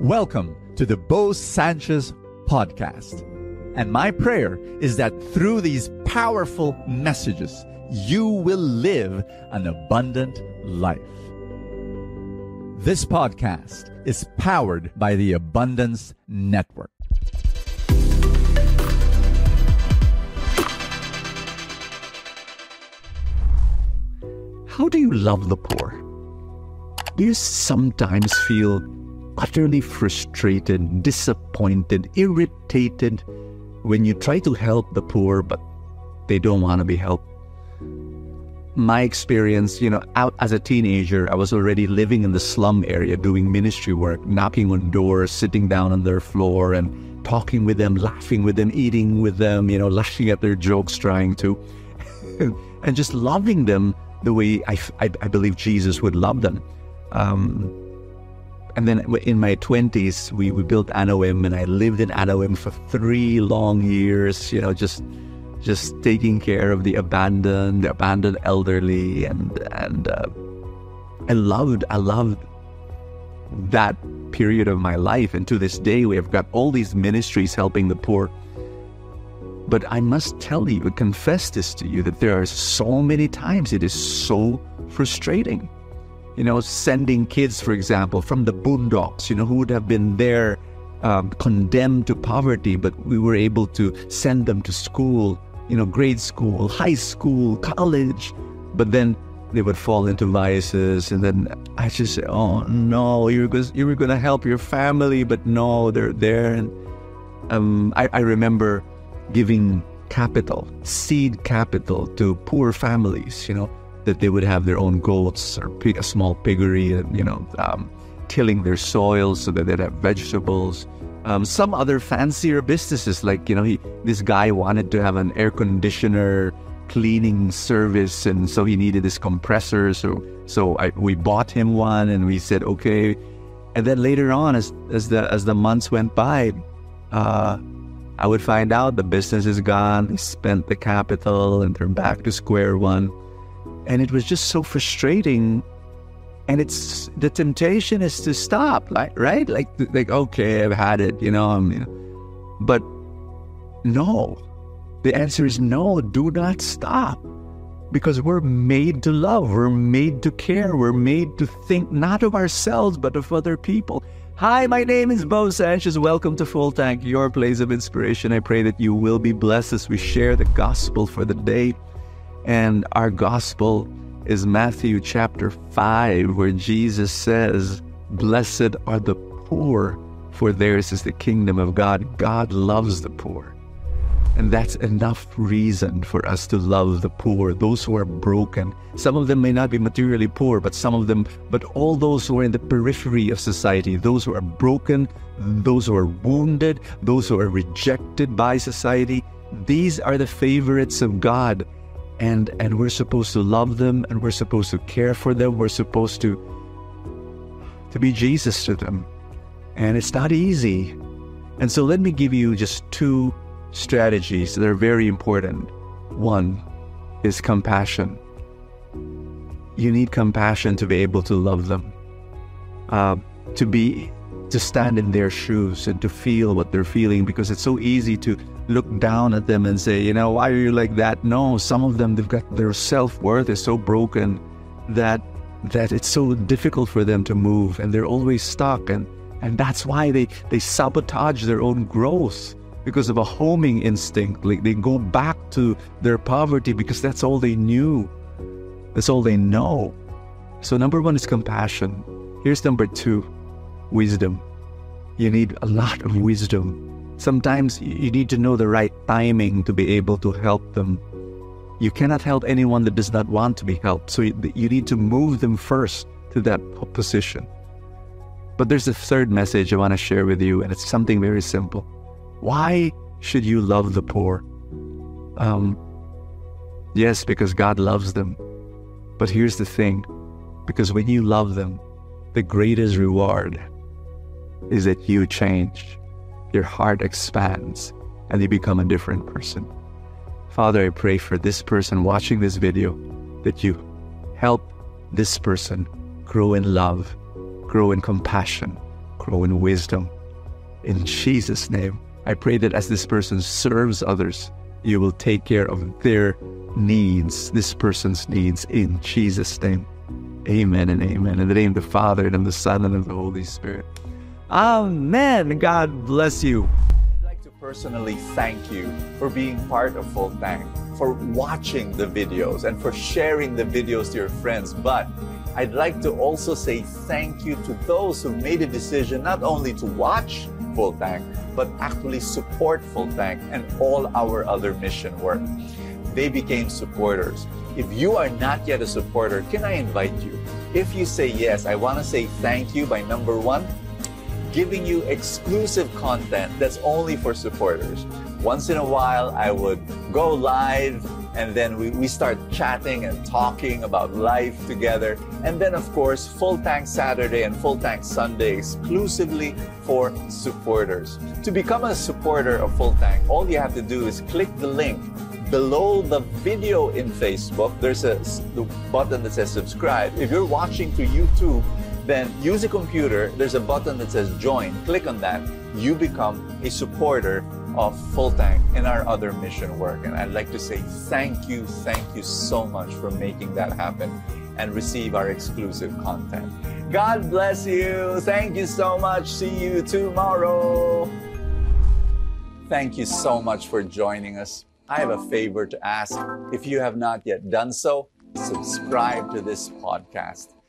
Welcome to the Bo Sanchez podcast. And my prayer is that through these powerful messages, you will live an abundant life. This podcast is powered by the Abundance Network. How do you love the poor? Do you sometimes feel utterly frustrated, disappointed, irritated when you try to help the poor but they don't want to be helped? My experience, you know, out as a teenager, I was already living in the slum area doing ministry work, knocking on doors, sitting down on their floor and talking with them, laughing with them, eating with them, you know, laughing at their jokes, trying to, and just loving them the way I, I, I believe Jesus would love them. Um, and then in my 20s, we, we built Anawim, and I lived in Anawim for three long years, you know, just just taking care of the abandoned, the abandoned elderly, and and uh, I loved I loved that period of my life. And to this day, we have got all these ministries helping the poor. But I must tell you, confess this to you, that there are so many times it is so frustrating you know, sending kids, for example, from the boondocks, you know, who would have been there um, condemned to poverty, but we were able to send them to school, you know, grade school, high school, college. But then they would fall into vices, and then I just say, "Oh no, you were going to help your family, but no, they're there." And um, I, I remember giving capital, seed capital to poor families, you know, that they would have their own goats or pig, a small piggery, and you know, um, tilling their soil so that they'd have vegetables. Um, some other fancier businesses, like you know, he this guy wanted to have an air conditioner cleaning service, and so he needed this compressor. So so I, we bought him one, and we said okay. And then later on, as as the as the months went by, uh, I would find out the business is gone. They spent the capital, and they're back to square one and it was just so frustrating. And it's the temptation is to stop like right? Like like okay i've had it you know i'm you know but no. The answer is no do not stop. Because we're made to love we're made to care we're made to think not of ourselves but of other people. Hi my name is bo sanchez. Welcome to full tank your place of inspiration. I pray that you will be blessed as we share the gospel for the day and our gospel is Matthew chapter 5, where Jesus says, Blessed are the poor, for theirs is the kingdom of God. God loves the poor. And that's enough reason for us to love the poor, those who are broken. Some of them may not be materially poor, but some of them, but all those who are in the periphery of society, those who are broken, those who are wounded, those who are rejected by society, these are the favorites of God and and we're supposed to love them and we're supposed to care for them. We're supposed to to be jesus to them. And it's not easy. And so let me give you just two strategies that are very important. One is compassion. You need compassion to be able to love them uh, to be to stand in their shoes and to feel what they're feeling because it's so easy to look down at them and say, you know, why are you like that? No, some of them they've got their self-worth is so broken that that it's so difficult for them to move and they're always stuck and and that's why they they sabotage their own growth because of a homing instinct. Like they go back to their poverty because that's all they knew. That's all they know. So number 1 is compassion. Here's number 2 wisdom. You need a lot of wisdom. Sometimes you need to know the right timing to be able to help them. You cannot help anyone that does not want to be helped. So you need to move them first to that position. But there's a third message I want to share with you, and it's something very simple. Why should you love the poor? Um, yes, because God loves them. But here's the thing because when you love them, the greatest reward is that you change, your heart expands, and you become a different person. Father, I pray for this person watching this video that you help this person grow in love, grow in compassion, grow in wisdom. In Jesus' name, I pray that as this person serves others, you will take care of their needs, this person's needs, in Jesus' name. Amen and amen. In the name of the Father, and of the Son, and of the Holy Spirit. Amen. God bless you. I'd like to personally thank you for being part of Full Tank, for watching the videos, and for sharing the videos to your friends. But I'd like to also say thank you to those who made a decision not only to watch Full Tank, but actually support Full Tank and all our other mission work. They became supporters. If you are not yet a supporter, can I invite you? If you say yes, I want to say thank you by number one, giving you exclusive content that's only for supporters. Once in a while, I would go live and then we, we start chatting and talking about life together. And then, of course, Full Tank Saturday and Full Tank Sunday exclusively for supporters. To become a supporter of Full Tank, all you have to do is click the link below the video in Facebook. There's a the button that says subscribe. If you're watching through YouTube, then use a computer. There's a button that says join. Click on that. You become a supporter of Full Tank and our other mission work. And I'd like to say thank you, thank you so much for making that happen and receive our exclusive content. God bless you. Thank you so much. See you tomorrow. Thank you so much for joining us. I have a favor to ask. If you have not yet done so, subscribe to this podcast